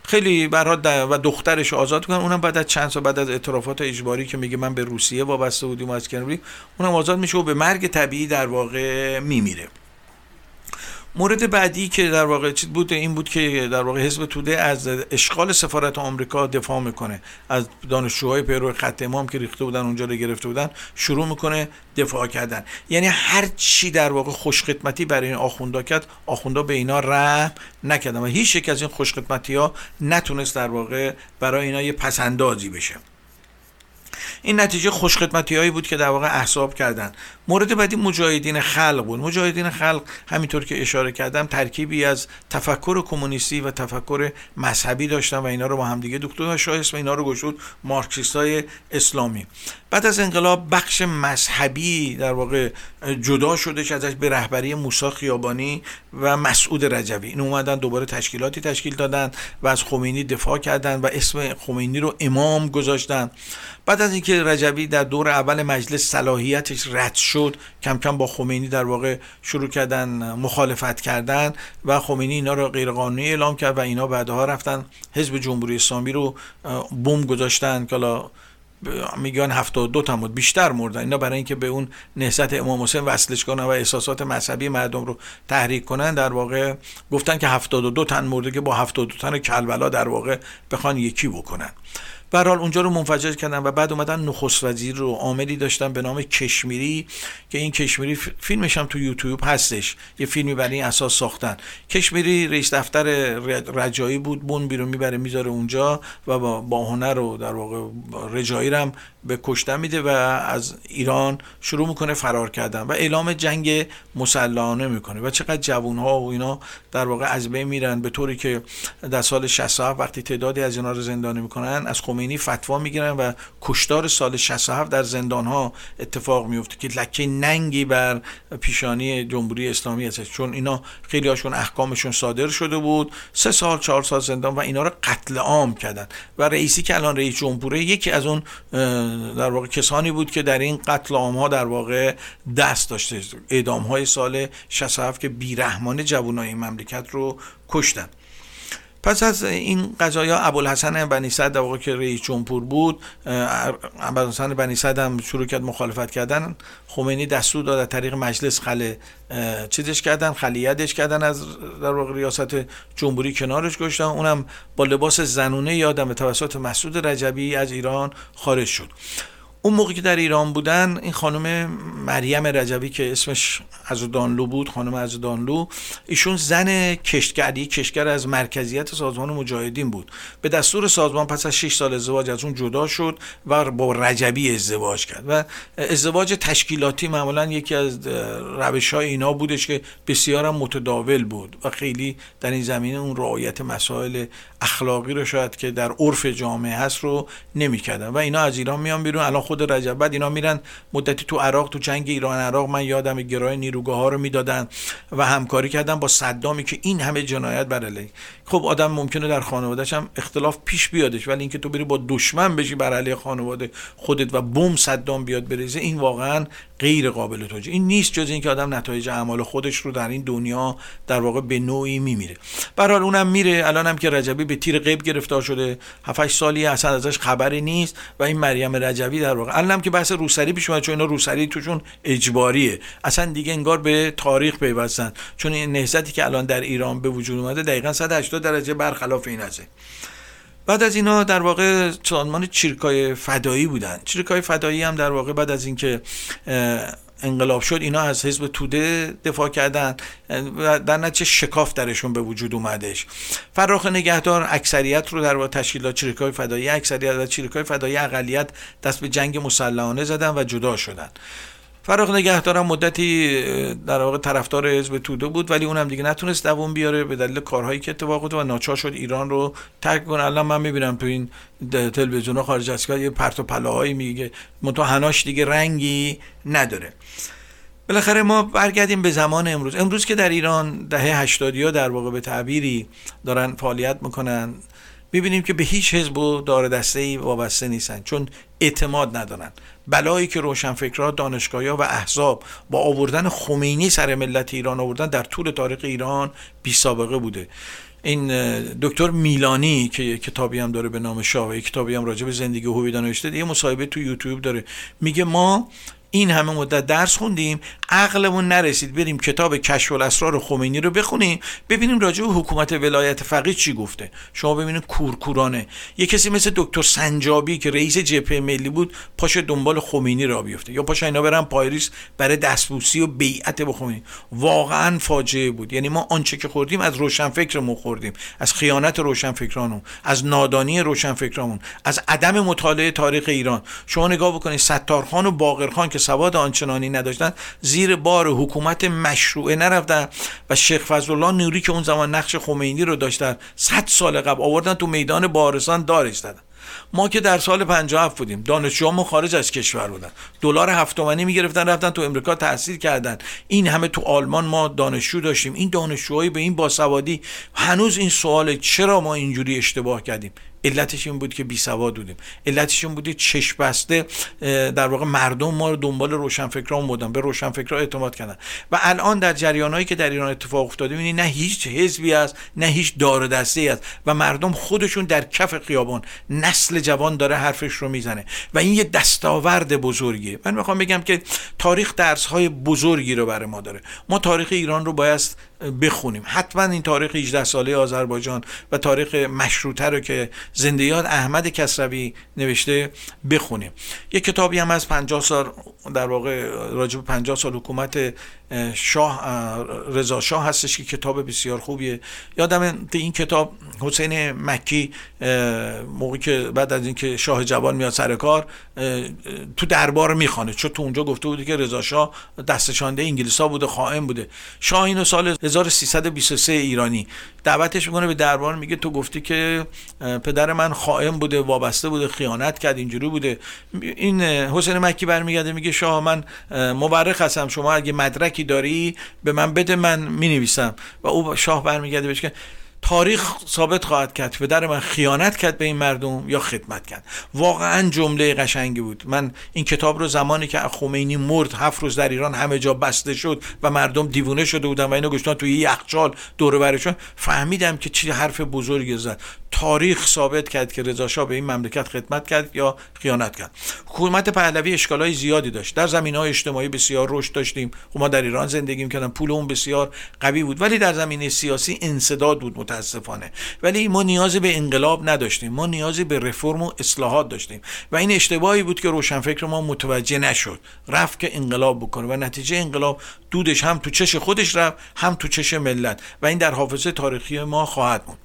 خیلی برات و دخترش آزاد کنن اونم بعد از چند سال بعد از اعترافات اجباری که میگه من به روسیه وابسته بودیم از کنوری اونم آزاد میشه و به مرگ طبیعی در واقع میمیره. مورد بعدی که در واقع چیز بود این بود که در واقع حزب توده از اشغال سفارت آمریکا دفاع می‌کنه. از دانشجوهای پیرو خط امام که ریخته بودن اونجا رو گرفته بودن شروع می‌کنه دفاع کردن. یعنی هر چی در واقع خوشخدمتی برای این آخوندا کرد آخوندا به اینا رحم نکردن و هیچ یک از این خوشخدمتی ها نتونست در واقع برای اینا یه پسندازی بشه. این نتیجه خوشخدمتی هایی بود که در واقع احساب کردن. مورد بعدی مجاهدین خلق بود. مجاهدین خلق همینطور که اشاره کردم ترکیبی از تفکر کمونیستی و تفکر مذهبی داشتن و اینا رو با هم دیگه دکتر شاه اسم اینا رو گشود مارکسیست های اسلامی. بعد از انقلاب بخش مذهبی در واقع جدا شدش ازش به رهبری موسی خیابانی و مسعود رجوی. این اومدن دوباره تشکیلاتی تشکیل دادن و از خمینی دفاع کردن و اسم خمینی رو امام گذاشتن. بعد اینکه رجوی در دور اول مجلس صلاحیتش رد شد کم کم با خمینی در واقع شروع کردن مخالفت کردن و خمینی اینا رو غیرقانونی اعلام کرد و اینا بعدها رفتن حزب جمهوری اسلامی رو بم گذاشتن که میگن 72 تا بود بیشتر مردن. اینا برای اینکه به اون نهضت امام حسین وصلش کنن و احساسات مذهبی مردم رو تحریک کنن در واقع گفتن که 72 تن مرده که با 72 تن کلبلا در واقع بخوان یکی بکنن. به حال اونجا رو منفجر کردن و بعد اومدن نخست وزیر رو عاملی داشتن به نام کشمیری که این کشمیری فیلمش هم تو یوتیوب هستش یه فیلمی برای این اساس ساختن. کشمیری رئیس دفتر رجایی بود بون بیرون می‌بره می‌ذاره اونجا و با, هنر رو در واقع رجایی هم به کشتن میده و از ایران شروع می‌کنه فرار کردن و اعلام جنگ مسلحانه می‌کنه و چقدر جوون ها و اینا در واقع از بین میرن. به طوری که در سال 67 وقتی تعدادی از اینا رو زندانی می‌کنن از خمینی فتوا می‌گیرن و کشتار سال 67 در زندان ها اتفاق میفته که لکه ننگی بر پیشانی جمهوری اسلامی هست. چون اینا خیلی هاشون احکامشون صادر شده بود. سه سال چهار سال زندان و اینا رو قتل عام کردن. و رئیسی که الان رئیس جمهوره یکی از اون در واقع کسانی بود که در این قتل عام ها در واقع دست داشته. اعدام های سال 67 که بیرحمانه جوانای مملکت رو کشتن. پس از این قضایا ابوالحسن بنی صد در واقع که رئیس جمهور بود ابوالحسن بنی صد هم شروع کرد مخالفت کردن. خمینی دستور داد از طریق مجلس خل چیزش کردن خلیتش کردن از در واقع ریاست جمهوری کنارش گذاشتن اونم با لباس زنونه یادم به توسط مسعود رجبی از ایران خارج شد. اون موقعی که در ایران بودن این خانم مریم رجبی که اسمش از دانلو بود خانم از دانلو ایشون زن کشتگری کشتگر از مرکزیت سازمان مجاهدین بود. به دستور سازمان پس از 6 سال ازدواج از اون جدا شد و با رجبی ازدواج کرد و ازدواج تشکیلاتی معمولا یکی از روش های اینا بودش که بسیار متداول بود و خیلی در این زمینه اون رعایت مسائل اخلاقی رو شاید که در عرف جامعه هست رو نمی‌کردن. و اینا از ایران میان بیرون. الان خود رجب بعد اینا میرن مدتی تو عراق تو جنگ ایران عراق. من یادم گرای نیروگاه ها رو می‌دادن و همکاری کردن با صدامی که این همه جنایت بر علیه. خب آدم ممکنه در خانوادهش هم اختلاف پیش بیادش ولی اینکه تو بری با دشمن بشی بر علیه خانواده خودت و بم صدام بیاد بریزه این واقعا غیر قابل توجیه این نیست جز اینکه آدم نتایج اعمال خودش رو در این دنیا در واقع به نوعی میمیره. برحال اونم میره. الان هم که رجبی به تیر غیب گرفتار شده. 7 سالی اصلا ازش خبری نیست و این مریم رجبی در واقع. الان هم که بحث روسری پیش اومد چون اینا روسری توشون اجباریه. اصلا دیگه انگار به تاریخ پیوستن. چون این نهضتی که الان در ایران به وجود اومده دقیقا 180 درجه برخلاف این هست بعد از اینا در واقع سازمان چیرکای فدایی بودن. چیرکای فدایی هم در واقع بعد از اینکه انقلاب شد اینا از حزب توده دفاع کردن. و در نتیجه شکاف درشون به وجود اومدش. فراخ نگهدار اکثریت رو در واقع تشکیلات چریکای فدایی اکثریت و چریکای فدایی اقلیت دست به جنگ مسلحانه زدن و جدا شدن. فراغ نگهدارم مدتی در واقع طرفدار حزب توده بود ولی اونم دیگه نتونست دووم بیاره به دلیل کارهایی که اتفاق افتاد و ناچار شد ایران رو ترک کنه. الان من می‌بینم تو این تلویزیون خارج از یه پرت و پلاهایی میگه. هناش دیگه رنگی نداره. بالاخره ما برگردیم به زمان امروز. امروز که در ایران دهه 80 ها در واقع به تعبیری دارن فعالیت می‌کنن می‌بینیم که به هیچ حزب و دار دسته ای وابسته نیستن چون اعتماد ندارن. بلایی که روشنفکرها دانشگاهی و احزاب با آوردن خمینی سر ملت ایران آوردن در طول تاریخ ایران بی سابقه بوده. این دکتر میلانی که کتابی هم داره به نام شاه و کتابی هم راجع به زندگی هویدا نوشته یه مصاحبه تو یوتیوب داره. میگه ما این همه مدت درس خوندیم عقلمون نرسید بریم کتاب کشف الاسرار خمینی رو بخونیم ببینیم راجع به حکومت ولایت فقیه چی گفته. شما ببینید کورکورانه. یه کسی مثل دکتر سنجابی که رئیس جبهه ملی بود پاش دنبال خمینی را بیفته. یا پاش اینا برن پاریس برای دستبوسی و بیعت به خمینی. واقعا فاجعه بود. یعنی ما آنچه که خوردیم از روشنفکرمون خوردیم. از خیانت روشنفکرانمون از نادانی روشنفکرامون از عدم مطالعه تاریخ ایران. شما نگاه بکنید ستارخان و باقرخان سواد آنچنانی نداشتن زیر بار حکومت مشروعه نرفتن و شیخ فضل الله نوری که اون زمان نقش خمینی رو داشتن صد سال قبل آوردن تو میدان بارستان دارش دادن ما که در سال 57 بودیم دانشجوامون خارج از کشور بودن. دلار هفت تومانی می‌گرفتن رفتن تو امریکا تحصیل کردن. این همه تو آلمان ما دانشجو داشتیم. این دانشجوهایی به این باسوادی هنوز این سوال چرا ما اینجوری اشتباه کردیم؟ علتش این بود که بی سواد بودیم علتش این بود چشم بسته در واقع مردم ما رو دنبال روشنفکران بودن به روشنفکران اعتماد کردن. و الان در جریانهایی که در ایران اتفاق افتاده می‌بینی نه هیچ حزبی است نه هیچ دار دسته است و مردم خودشون در کف خیابان نسل جوان داره حرفش رو می‌زنه. و این یه دستاورد بزرگیه. من می‌خوام بگم که تاریخ درس های بزرگی رو برای ما داره. ما تاریخ ایران رو باید بخونیم. حتما این تاریخ 18 ساله آذربایجان و تاریخ مشروطه رو که زندیات احمد کسروی نوشته بخونیم یک کتابی هم از 50 سال در واقع راجب 50 سال حکومت شاه رضا شاه هستش که کتاب بسیار خوبیه. یادم این کتاب حسین مکی موقعی که بعد از اینکه شاه جوان میاد سر کار تو دربار می‌خوانه چون تو اونجا گفته بوده که رضا شاه دستشانده انگلیسا بوده خائن بوده. شاه اینو سال 1323 ایرانی دعوتش می‌کنه به دربار میگه تو گفتی که پدر من خائن بوده وابسته بوده خیانت کرد اینجوری بوده. این حسین مکی برمیگرده میگه شاه من مورخ هستم شما اگه مدرکی داری به من بده من می‌نویسم. و او شاه برمیگرده بهش که تاریخ ثابت خواهد کرد پدر من خیانت کرد به این مردم یا خدمت کرد. واقعا جمله قشنگی بود. من این کتاب رو زمانی که خمینی مرد هفت روز در ایران همه جا بسته شد و مردم دیوونه شده بودن و اینو گشتن توی یخچال دور برشون فهمیدم که چی حرف بزرگی زد. تاریخ ثابت کرد که رضا به این مملکت خدمت کرد یا خیانت کرد. حکومت پهلوی اشکالای زیادی داشت. در زمین های اجتماعی بسیار رشد داشتیم. خب ما در ایران زندگی می‌کردیم. پول اون بسیار قوی بود. ولی در زمینه سیاسی انسداد بود متاسفانه. ولی ما نیازی به انقلاب نداشتیم. ما نیازی به رفرم و اصلاحات داشتیم. و این اشتباهی بود که روشنفکر ما متوجه نشد. رفت که انقلاب بکنه و نتیجه انقلاب دودش هم تو چش خودش رفت هم تو چش ملت. و این در حافظه تاریخی ما خواهد بود.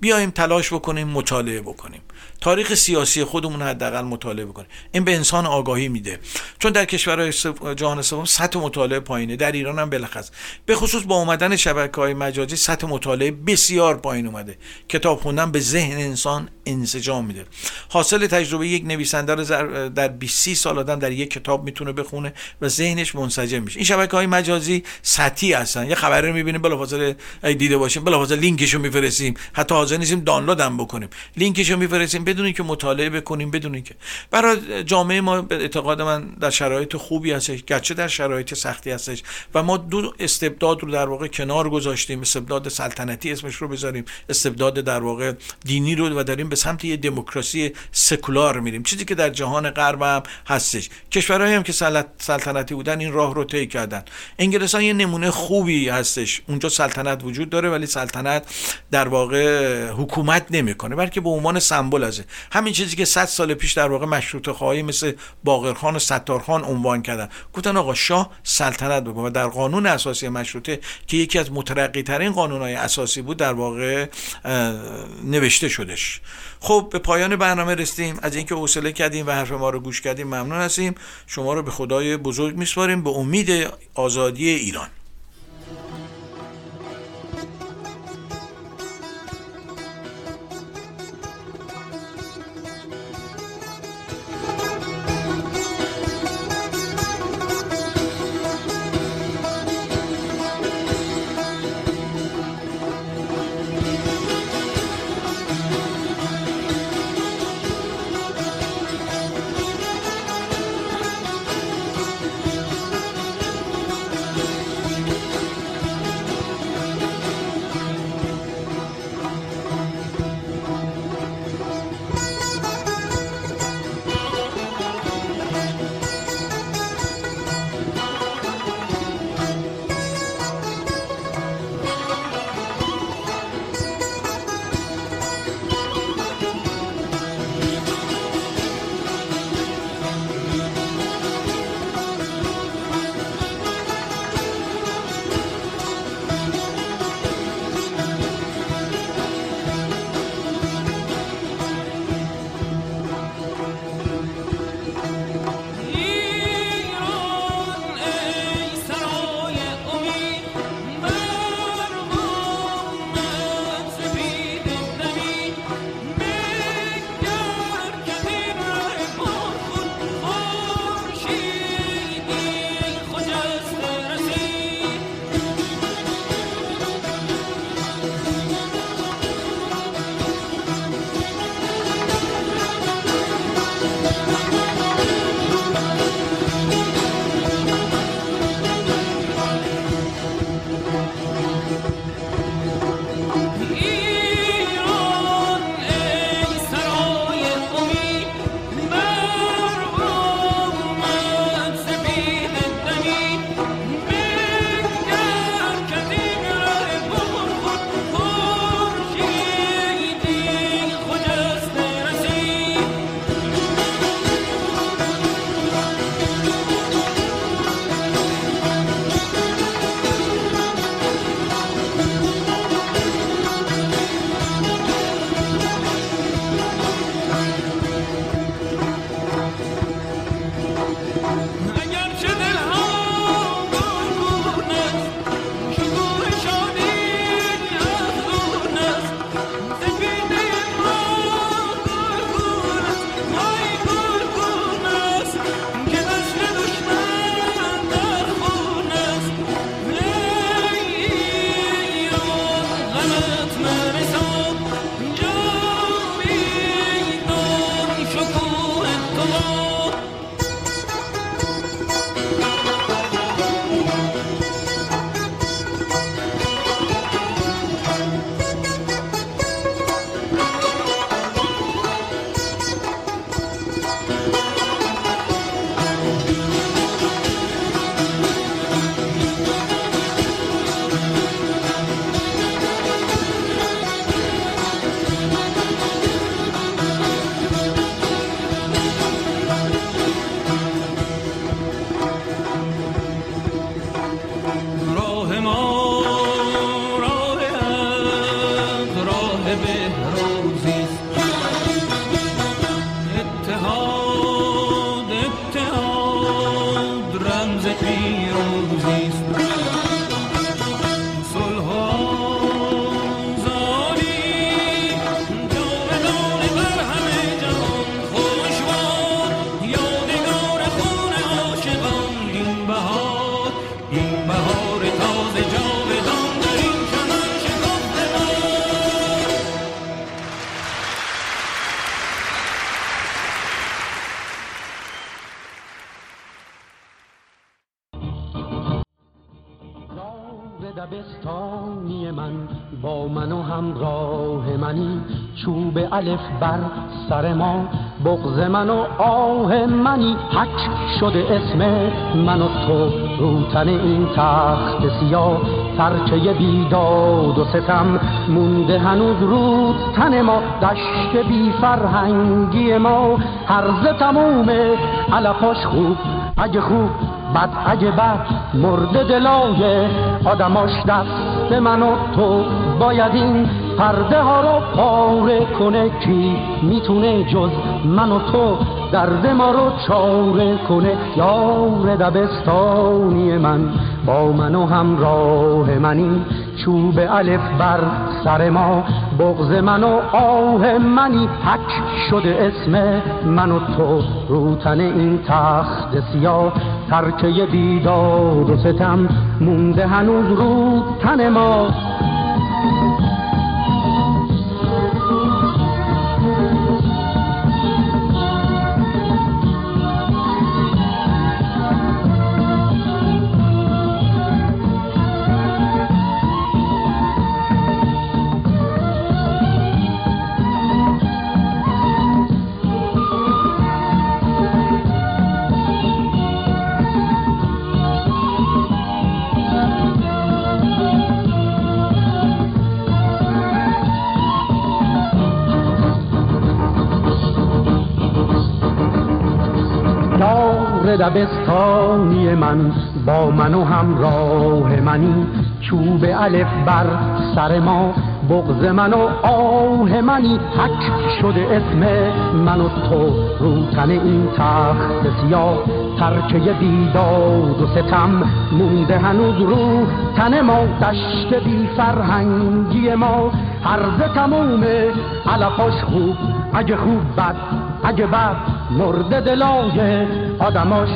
بیایم تلاش بکنیم مطالعه بکنیم. تاریخ سیاسی خودمون حداقل مطالعه بکنیم. این به انسان آگاهی میده. چون در کشورهای جهان سوم سطح مطالعه پایینه. در ایران هم بلخص به خصوص با اومدن شبکه های مجازی سطح مطالعه بسیار پایین اومده. کتاب خوندن به ذهن انسان انسجام میده. حاصل تجربه یک نویسنده رو در 20 سال آدم در یک کتاب می‌تونه بخونه و ذهنش منسجم میشه. این شبکه های مجازی سطحی هستن. یه خبری رو می‌بینیم بلافاصله دیده باشیم بلافاصله لینکشو میفرستیم. حتی حاضر نیستیم دانلود هم بکنیم. لینکشو میفرستیم بدون اینکه مطالعه بکنیم بدون اینکه برای جامعه ما به اعتقاد من در شرایط خوبی هستش گرچه در شرایط سختی هستش و ما دو استبداد رو در واقع کنار گذاشتیم. استبداد سلطنتی اسمش رو بذاریم استبداد در واقع دینی رو و داریم به سمت یه دموکراسی سکولار میریم. چیزی که در جهان غرب هم هستش. کشورهایی هم که سلطنتی بودن این راه رو طی کردن. انگلستان یه نمونه خوبی هستش. اونجا سلطنت وجود داره ولی سلطنت در واقع حکومت نمی‌کنه بلکه به عنوان سمبل ازه همین چیزی که 100 سال پیش در واقع مشروط خواهی مثل باقرخان و ستارخان عنوان کردن. گفتن آقا شاه سلطنت بکنه. و در قانون اساسی مشروطه که یکی از مترقی ترین قانون های اساسی بود در واقع نوشته شدش. خب به پایان برنامه رسیدیم. از اینکه حوصله کردیم و حرف ما رو گوش کردیم ممنون هستیم. شما رو به خدای بزرگ میسپاریم. به امید آزادی ایران. الف بر سر ما بغز من و آه منی. حک شده اسم من و تو روتن این تخت سیاه. ترکه بیداد و ستم مونده هنوز رود تن ما. دشت بی فرهنگی ما هرز تمومه علفاش خوب. اگه خوب بد بد مرد دلای آدماش دست من و تو. باید این پرده ها رو پاره کنه کی می‌تونه جز من و تو. درد ما رو چاره کنه یار دبستانی من. با من و همراه منی. چوب الف بر سر ما. بغز من و آه منی حک شده اسم من و تو. روتن این تخت سیاه ترکه بیداد و ستم. مونده هنوز رو تن ما. دبستانی من با من و همراه منی. چوب الف بر سر ما بغز من و آه منی. حک شده اسم من و تو رو تن این تخت سیاه. ترکه بیداد و ستم مونده هنوز رو تن ما. دشت بی فرهنگی ما. هرز تموم علفاش خوب اگه خوب بد اگه بد مرد دلای آدماش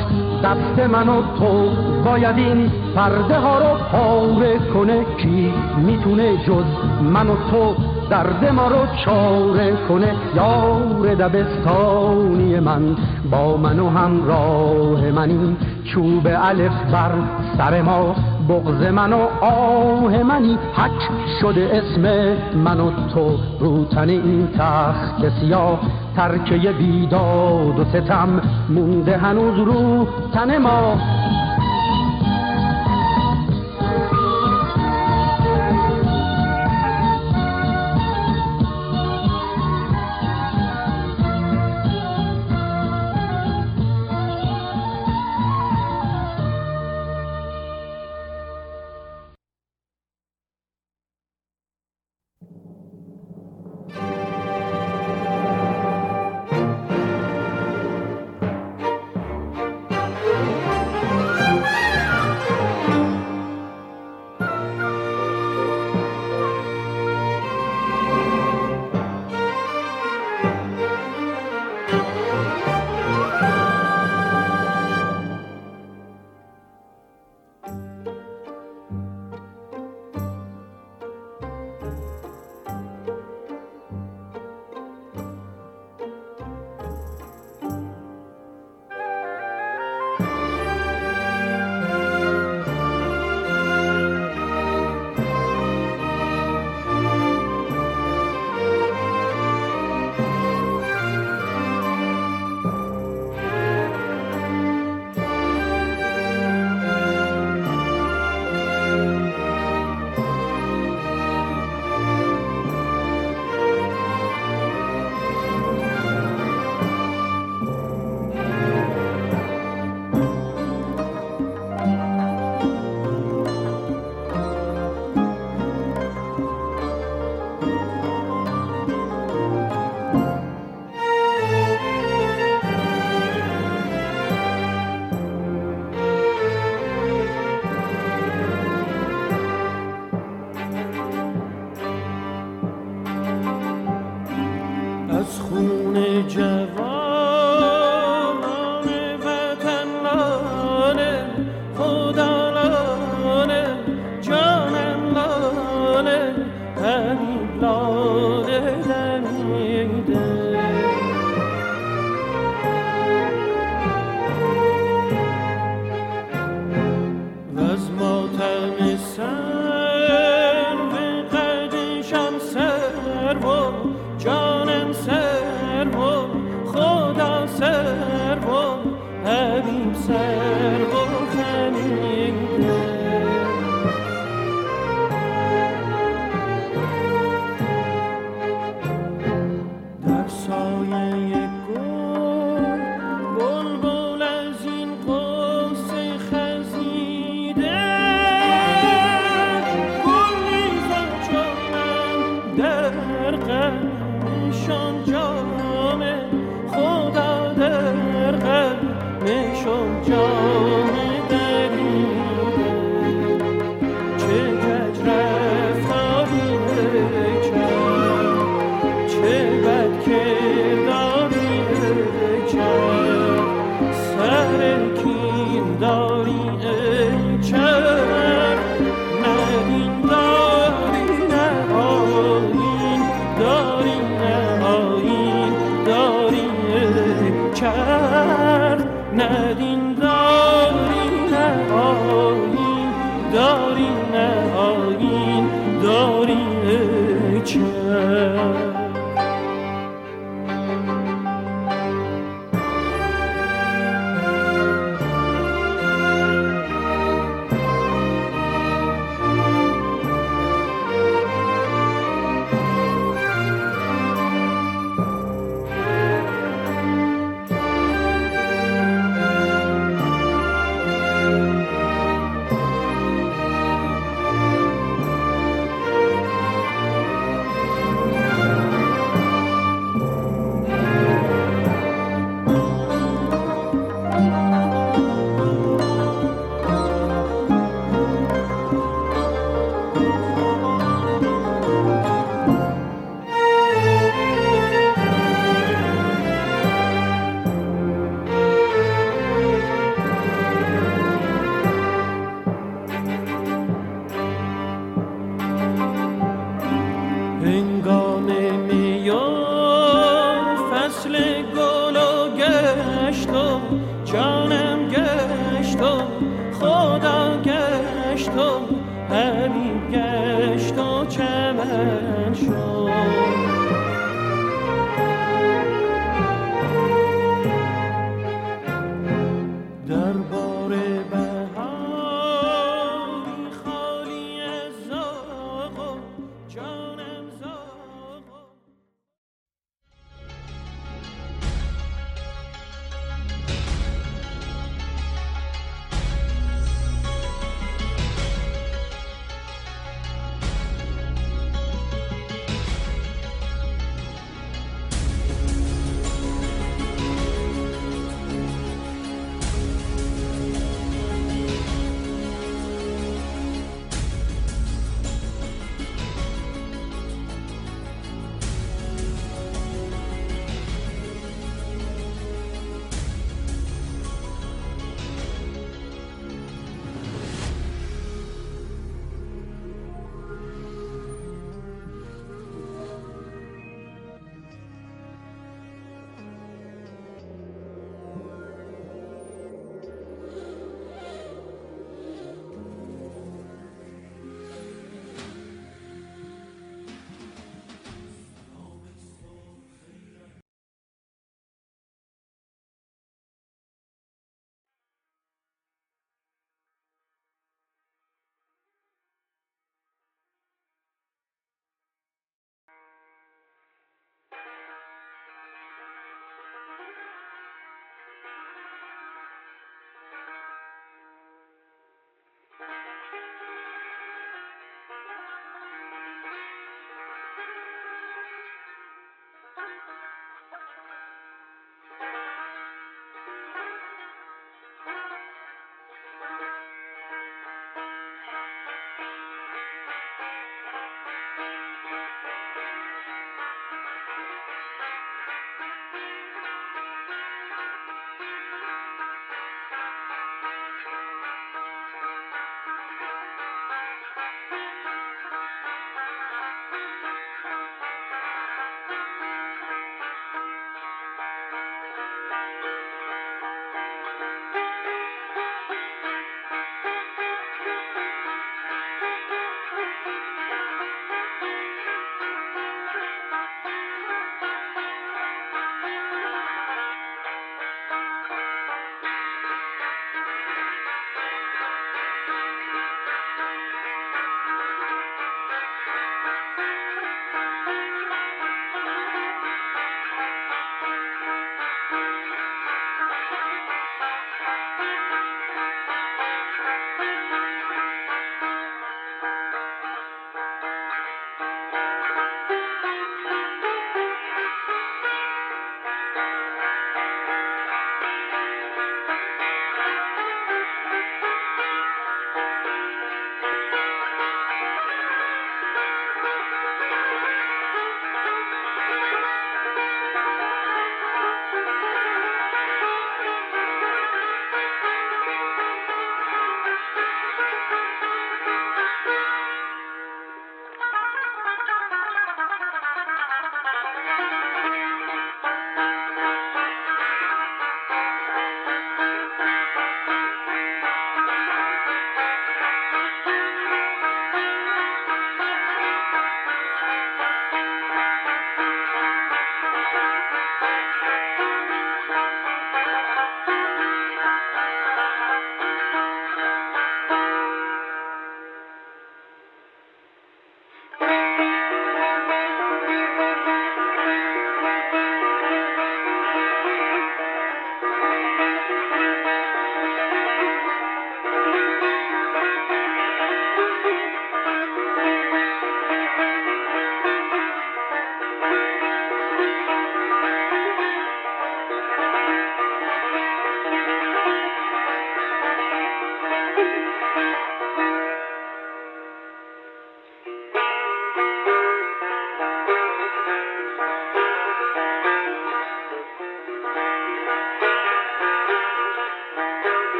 دست من و تو باید این پرده ها رو پاره کنه. کی می‌تونه جز من و تو درد ما رو چاره کنه؟ یار دبستانی من با من و همراه منی. چوب الف بر سر ما بغز من و آه منی. حک شده اسم من و تو روتن این تخت سیاه. ترکه بیداد و ستم مونده هنوز رو تن ما.